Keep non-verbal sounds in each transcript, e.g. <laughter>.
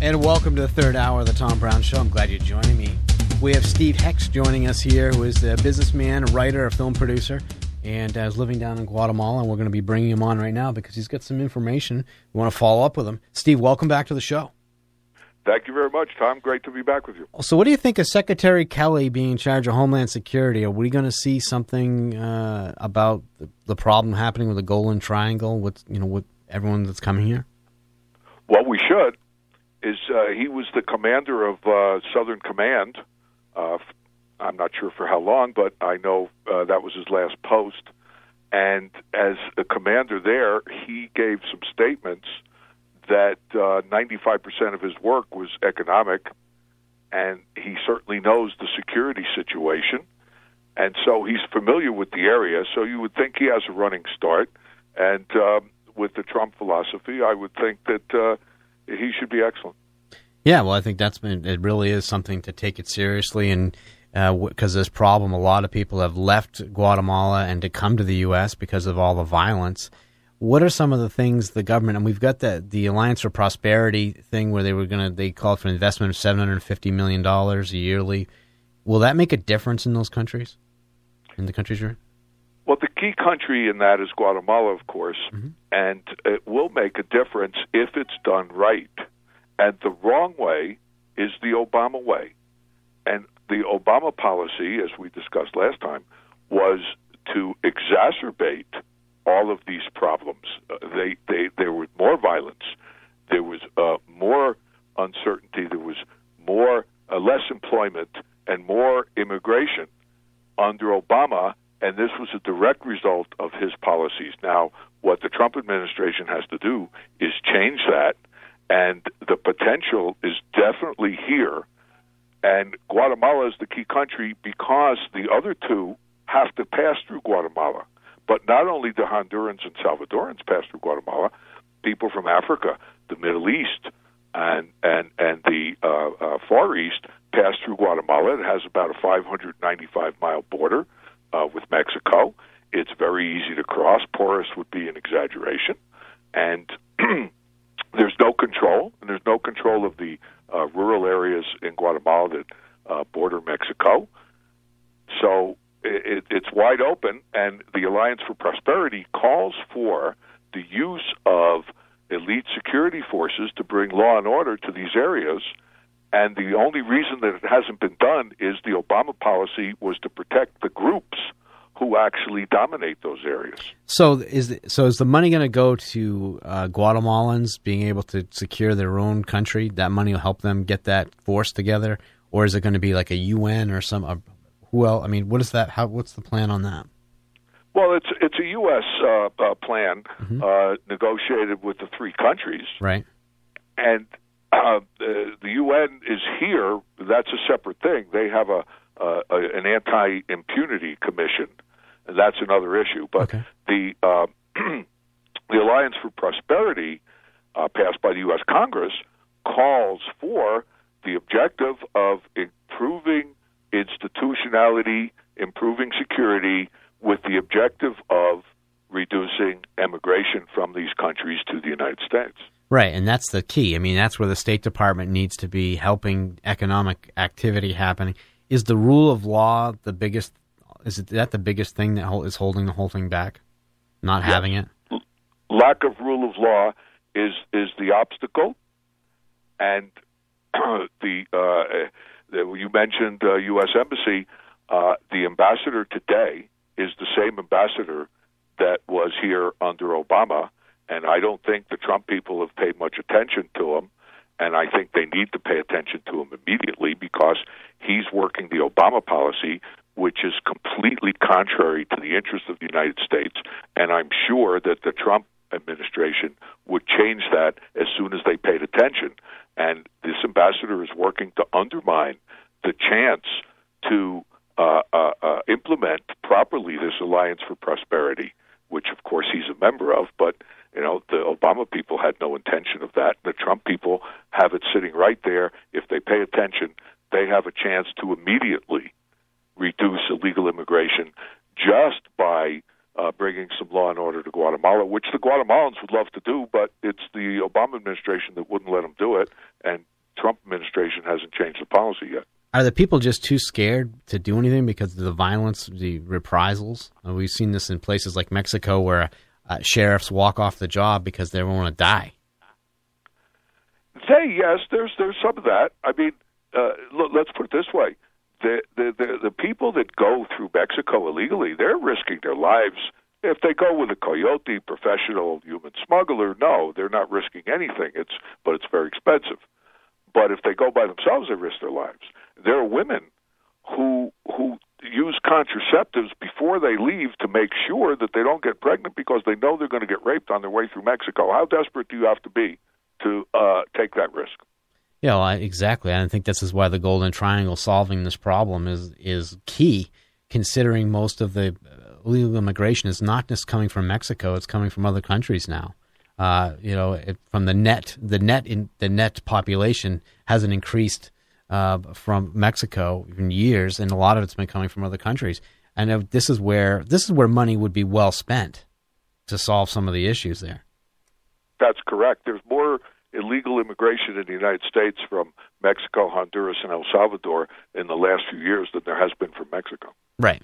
And welcome to the third hour of the Tom Brown Show. I'm glad you're joining me. We have Steve Hecht joining us here, who is a businessman, a writer, a film producer, and uh, is living down in Guatemala. And we're going to be bringing him on right now because he's got some information. We want to follow up with him. Steve, welcome back to the show. Thank you very much, Tom. Great to be back with you. So, what do you think of Secretary Kelly being in charge of Homeland Security? Are we going to see something uh, about the, the, problem happening with the Golden Triangle with you know with everyone that's coming here? Well, we should is uh, he was the commander of uh, Southern Command. Uh, I'm not sure for how long, but I know uh, that was his last post. And as a commander there, he gave some statements that uh, 95% of his work was economic, and he certainly knows the security situation. And so he's familiar with the area, so you would think he has a running start. And um, with the Trump philosophy, I would think that uh, he should be excellent. Yeah, well, I think that's been, it. Really is something to take it seriously, and because uh, this problem, a lot of people have left Guatemala and to come to the U.S. because of all the violence. What are some of the things the government and we've got the the Alliance for Prosperity thing where they were going to they called for an investment of seven hundred fifty million dollars yearly. Will that make a difference in those countries? In the countries you're in? Well, the key country in that is Guatemala, of course, mm-hmm. and it will make a difference if it's done right. And the wrong way is the Obama way. And the Obama policy, as we discussed last time, was to exacerbate all of these problems. Uh, they, they, there was more violence, there was uh, more uncertainty, there was more uh, less employment, and more immigration under Obama, and this was a direct result of his policies. Now, what the Trump administration has to do is change that, and the potential is definitely here. And Guatemala is the key country because the other two have to pass through Guatemala. But not only do Hondurans and Salvadorans pass through Guatemala, people from Africa, the Middle East, and and and the uh, uh, Far East pass through Guatemala. It has about a 595 mile border uh, with Mexico. It's very easy to cross. Porous would be an exaggeration, and <clears throat> there's no control, and there's no control of the uh, rural areas in Guatemala that uh, border Mexico. So it, it's wide open, and the Alliance for Prosperity calls for the use of elite security forces to bring law and order to these areas. And the only reason that it hasn't been done is the Obama policy was to protect the groups who actually dominate those areas. So is the, so is the money going to go to uh, Guatemalans being able to secure their own country? That money will help them get that force together, or is it going to be like a UN or some a who else? I mean, what is that? How? What's the plan on that? Well, it's it's a U.S. Uh, uh, plan mm-hmm. uh, negotiated with the three countries, right? And uh, the, the UN is here. That's a separate thing. They have a, a an anti-impunity commission, and that's another issue. But okay. the uh, <clears throat> the Alliance for Prosperity, uh, passed by the U.S. Congress, calls for the objective of improving institutionality, improving security, with the objective of reducing emigration from these countries to the United States. Right, and that's the key. I mean, that's where the State Department needs to be helping economic activity happening. Is the rule of law the biggest? Is it that the biggest thing that is holding the whole thing back? Not yeah. having it. Lack of rule of law is is the obstacle, and <clears throat> the uh, you mentioned uh, U.S. Embassy. Uh, the ambassador today is the same ambassador that was here under Obama, and I don't think the Trump people have paid much attention to him. And I think they need to pay attention to him immediately because he's working the Obama policy, which is completely contrary to the interests of the United States. And I'm sure that the Trump administration would change that as soon as they paid attention. And this ambassador is working to undermine the chance to uh, uh, uh, implement properly this Alliance for Prosperity, which of course he's a member of, but you know the Obama people had no intention of that. The Trump people have it sitting right there. If they pay attention, they have a chance to immediately reduce illegal immigration just by uh, bringing some law and order to Guatemala, which the Guatemalans would love to do, but it's the Obama administration that wouldn't let them do it. and Trump administration hasn't changed the policy yet. Are the people just too scared to do anything because of the violence, the reprisals? Uh, we've seen this in places like Mexico where uh, sheriffs walk off the job because they don't want to die. Say yes, there's there's some of that. I mean, uh, look, let's put it this way: the, the the the people that go through Mexico illegally, they're risking their lives. If they go with a coyote professional human smuggler, no, they're not risking anything. It's but it's very expensive. But if they go by themselves, they risk their lives. There are women who who use contraceptives before they leave to make sure that they don't get pregnant because they know they're going to get raped on their way through Mexico. How desperate do you have to be to uh, take that risk? Yeah, I, exactly. I think this is why the Golden Triangle solving this problem is is key, considering most of the illegal immigration is not just coming from Mexico; it's coming from other countries now. Uh, you know, it, from the net, the net in the net population hasn't increased uh, from Mexico in years, and a lot of it's been coming from other countries. And this is where this is where money would be well spent to solve some of the issues there. That's correct. There's more illegal immigration in the United States from Mexico, Honduras, and El Salvador in the last few years than there has been from Mexico. Right.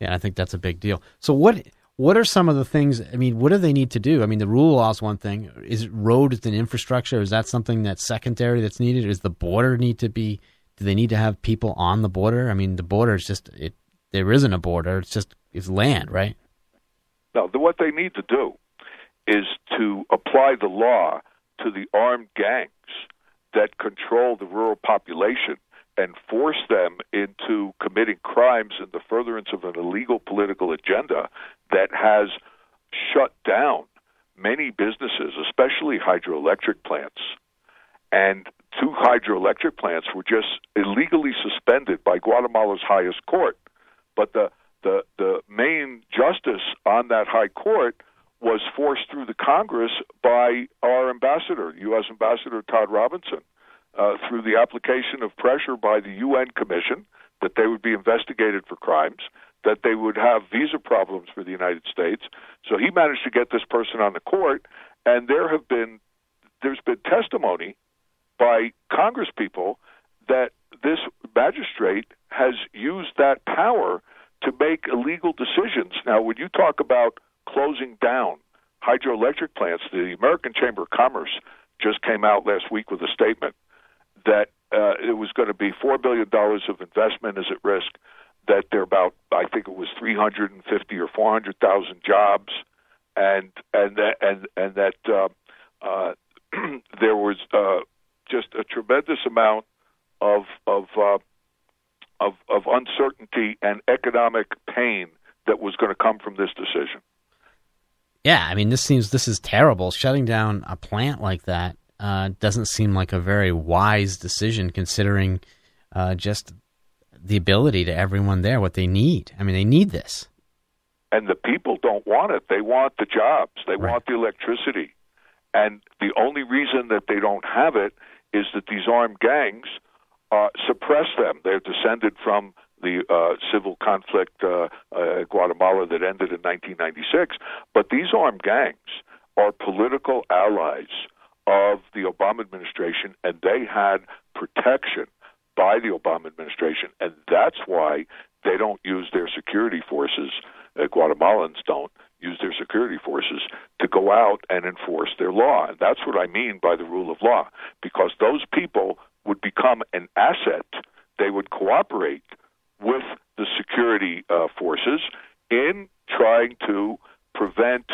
Yeah, I think that's a big deal. So what what are some of the things? I mean, what do they need to do? I mean, the rule law is one thing. Is roads and infrastructure? Is that something that's secondary that's needed? Is the border need to be? Do they need to have people on the border? I mean, the border is just it. There isn't a border. It's just it's land, right? No, the, what they need to do is to apply the law to the armed gangs that control the rural population and force them into committing crimes in the furtherance of an illegal political agenda that has shut down many businesses, especially hydroelectric plants. And two hydroelectric plants were just illegally suspended by Guatemala's highest court. But the, the, the main justice on that high court was forced through the Congress by our ambassador, U.S. Ambassador Todd Robinson, uh, through the application of pressure by the UN Commission that they would be investigated for crimes, that they would have visa problems for the United States. So he managed to get this person on the court, and there have been there's been testimony by Congress people that this magistrate has used that power to make illegal decisions. Now, when you talk about closing down hydroelectric plants. The American Chamber of Commerce just came out last week with a statement that uh, it was going to be four billion dollars of investment is at risk. That there are about, I think it was three hundred and fifty or four hundred thousand jobs, and and that and and that uh, uh, <clears throat> there was uh, just a tremendous amount of of uh, of of uncertainty and economic pain that was going to come from this decision. Yeah, I mean, this seems this is terrible. Shutting down a plant like that uh, doesn't seem like a very wise decision, considering uh, just the ability to everyone there what they need. I mean, they need this. And the people don't want it. They want the jobs. They right. want the electricity. And the only reason that they don't have it is that these armed gangs uh, suppress them. They're descended from the uh, civil conflict uh, uh, Guatemala that ended in 1996. But these armed gangs are political allies of the Obama administration, and they had protection by the Obama administration, and that's why they don't use their security forces. Uh, Guatemalans don't use their security forces to go out and enforce their law, and that's what I mean by the rule of law, because those people would become an asset. They would cooperate with the security uh, forces in trying to prevent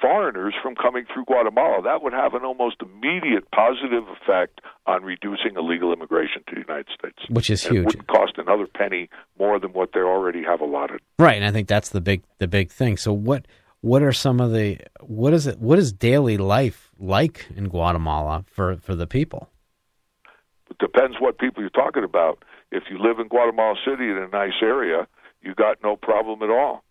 foreigners from coming through Guatemala. That would have an almost immediate positive effect on reducing illegal immigration to the United States, which is and huge. It wouldn't cost another penny more than what they already have allotted. Right, and I think that's the big the big thing. So what what are some of the what is it what is daily life like in Guatemala for for the people? It depends what people you're talking about. If you live in Guatemala City in a nice area, you got no problem at all.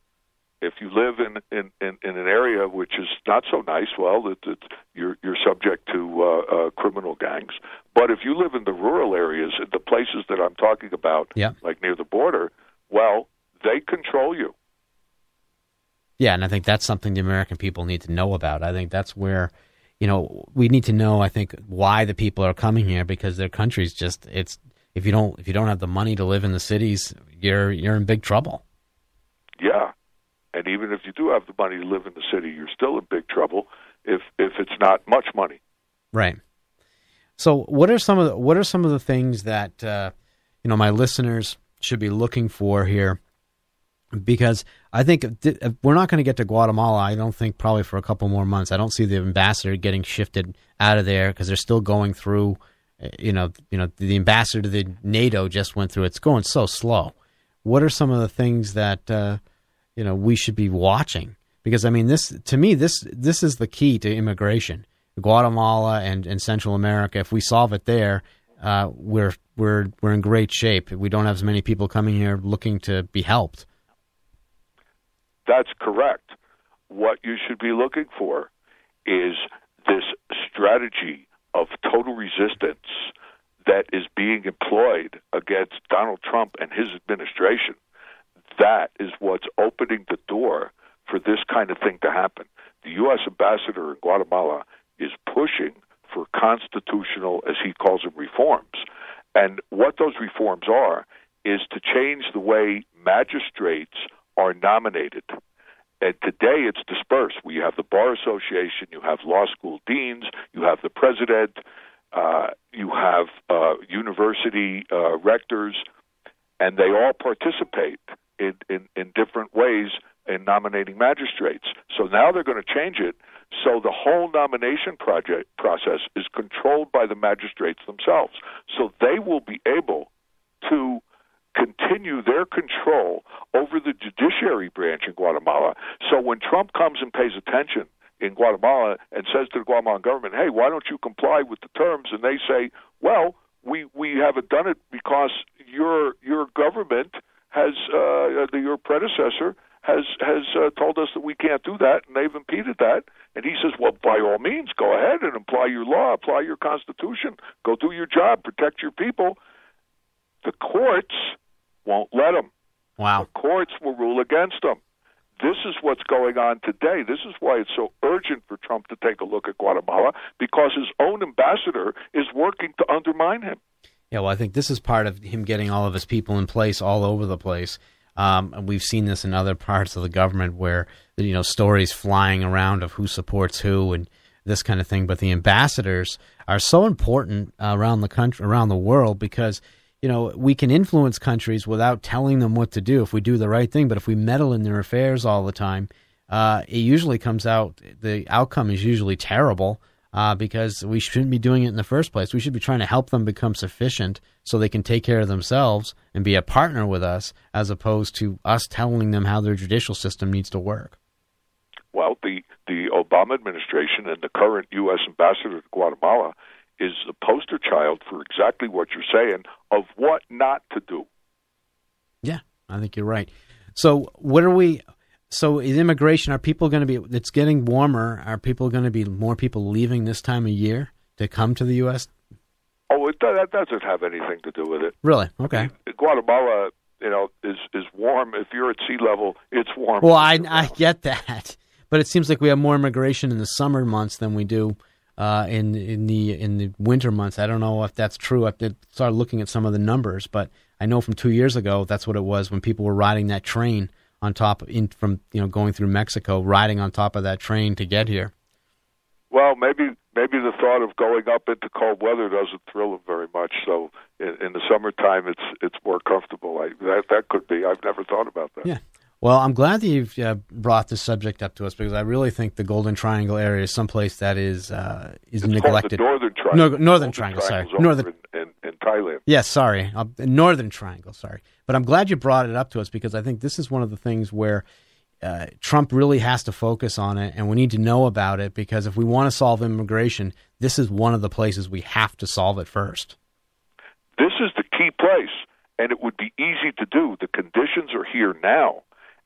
If you live in in, in, in an area which is not so nice, well, it, it, you're you're subject to uh, uh, criminal gangs. But if you live in the rural areas, the places that I'm talking about, yeah. like near the border, well, they control you. Yeah, and I think that's something the American people need to know about. I think that's where you know, we need to know. I think why the people are coming here because their country's just it's if you don't if you don't have the money to live in the cities, you're you're in big trouble. Yeah, and even if you do have the money to live in the city, you're still in big trouble if if it's not much money. Right. So, what are some of the, what are some of the things that uh, you know my listeners should be looking for here? Because I think we're not going to get to Guatemala. I don't think probably for a couple more months. I don't see the ambassador getting shifted out of there because they're still going through. You know, you know, the ambassador to the NATO just went through. It's going so slow. What are some of the things that uh, you know we should be watching? Because I mean, this to me, this this is the key to immigration. Guatemala and, and Central America. If we solve it there, uh, we're we're we're in great shape. We don't have as many people coming here looking to be helped. That's correct. What you should be looking for is this strategy of total resistance that is being employed against Donald Trump and his administration. That is what's opening the door for this kind of thing to happen. The U.S. ambassador in Guatemala is pushing for constitutional, as he calls them, reforms. And what those reforms are is to change the way magistrates are nominated. And today it's dispersed. We have the Bar Association, you have law school deans, you have the president, uh, you have uh, university uh, rectors, and they all participate in, in, in different ways in nominating magistrates. So now they're going to change it so the whole nomination project process is controlled by the magistrates themselves. So they will be able to continue their control over the judiciary branch in Guatemala. So when Trump comes and pays attention in Guatemala and says to the Guatemalan government, "Hey, why don't you comply with the terms?" and they say, "Well, we we haven't done it because your your government has uh, your predecessor has has uh, told us that we can't do that, and they've impeded that." And he says, well, by all means, go ahead and apply your law, apply your constitution, go do your job, protect your people. The courts won't let them. Wow. The courts will rule against them. This is what's going on today. This is why it's so urgent for Trump to take a look at Guatemala because his own ambassador is working to undermine him. Yeah, well, I think this is part of him getting all of his people in place all over the place. Um, and we've seen this in other <laughs> parts of the government where you know stories flying around of who supports who and this kind of thing. But the ambassadors are so important around the country, around the world, because you know we can influence countries without telling them what to do if we do the right thing. But if we meddle in their affairs all the time, uh, it usually comes out. The outcome is usually terrible uh, because we shouldn't be doing it in the first place. We should be trying to help them become sufficient so they can take care of themselves and be a partner with us, as opposed to us telling them how their judicial system needs to work. Well, the the Obama administration and the current U.S. ambassador to Guatemala is a poster child for exactly what you're saying of what not to do. Yeah, I think you're right. So, what are we? So, is immigration? Are people going to be? It's getting warmer. Are people going to be more people leaving this time of year to come to the U.S.? Oh, it, that doesn't have anything to do with it. Really? Okay. I mean, Guatemala, you know, is is warm. If you're at sea level, it's warm. Well, I I get that, but it seems like we have more immigration in the summer months than we do uh, in in the in the winter months. I don't know if that's true. I started looking at some of the numbers, but I know from two years ago that's what it was when people were riding that train on top in from you know going through Mexico, riding on top of that train to get here. Well, maybe maybe the thought of going up into cold weather doesn't thrill them very much. So in, in the summertime, it's it's more comfortable. I, that that could be. I've never thought about that. Yeah. Well, I'm glad that you've uh, brought this subject up to us because I really think the Golden Triangle area is someplace that is uh, is it's neglected. Northern Triangle. No, Northern Triangle. Sorry, Northern in, in, in, Thailand. Yes, sorry, uh, Northern Triangle. Sorry, but I'm glad you brought it up to us because I think this is one of the things where uh, Trump really has to focus on it, and we need to know about it because if we want to solve immigration, this is one of the places we have to solve it first. This is the key place, and it would be easy to do. The conditions are here now,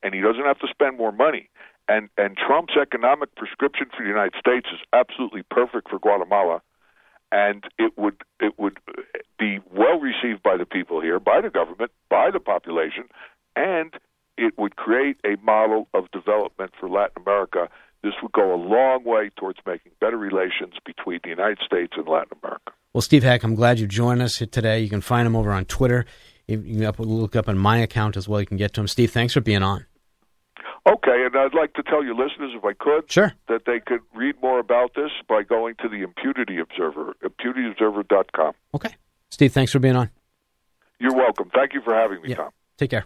and he doesn't have to spend more money. And and Trump's economic prescription for the United States is absolutely perfect for Guatemala, and it would it would be well received by the people here, by the government, by the population, and it would create a model of development for Latin America. This would go a long way towards making better relations between the United States and Latin America. Well, Steve Hecht, I'm glad you joined us today. You can find him over on Twitter. You can look up on my account as well. You can get to him. Steve, thanks for being on. Okay, and I'd like to tell your listeners, if I could, sure. that they could read more about this by going to the Impunity Observer, impunityobserver.com. Okay. Steve, thanks for being on. You're welcome. Thank you for having me, yeah. Tom. Take care.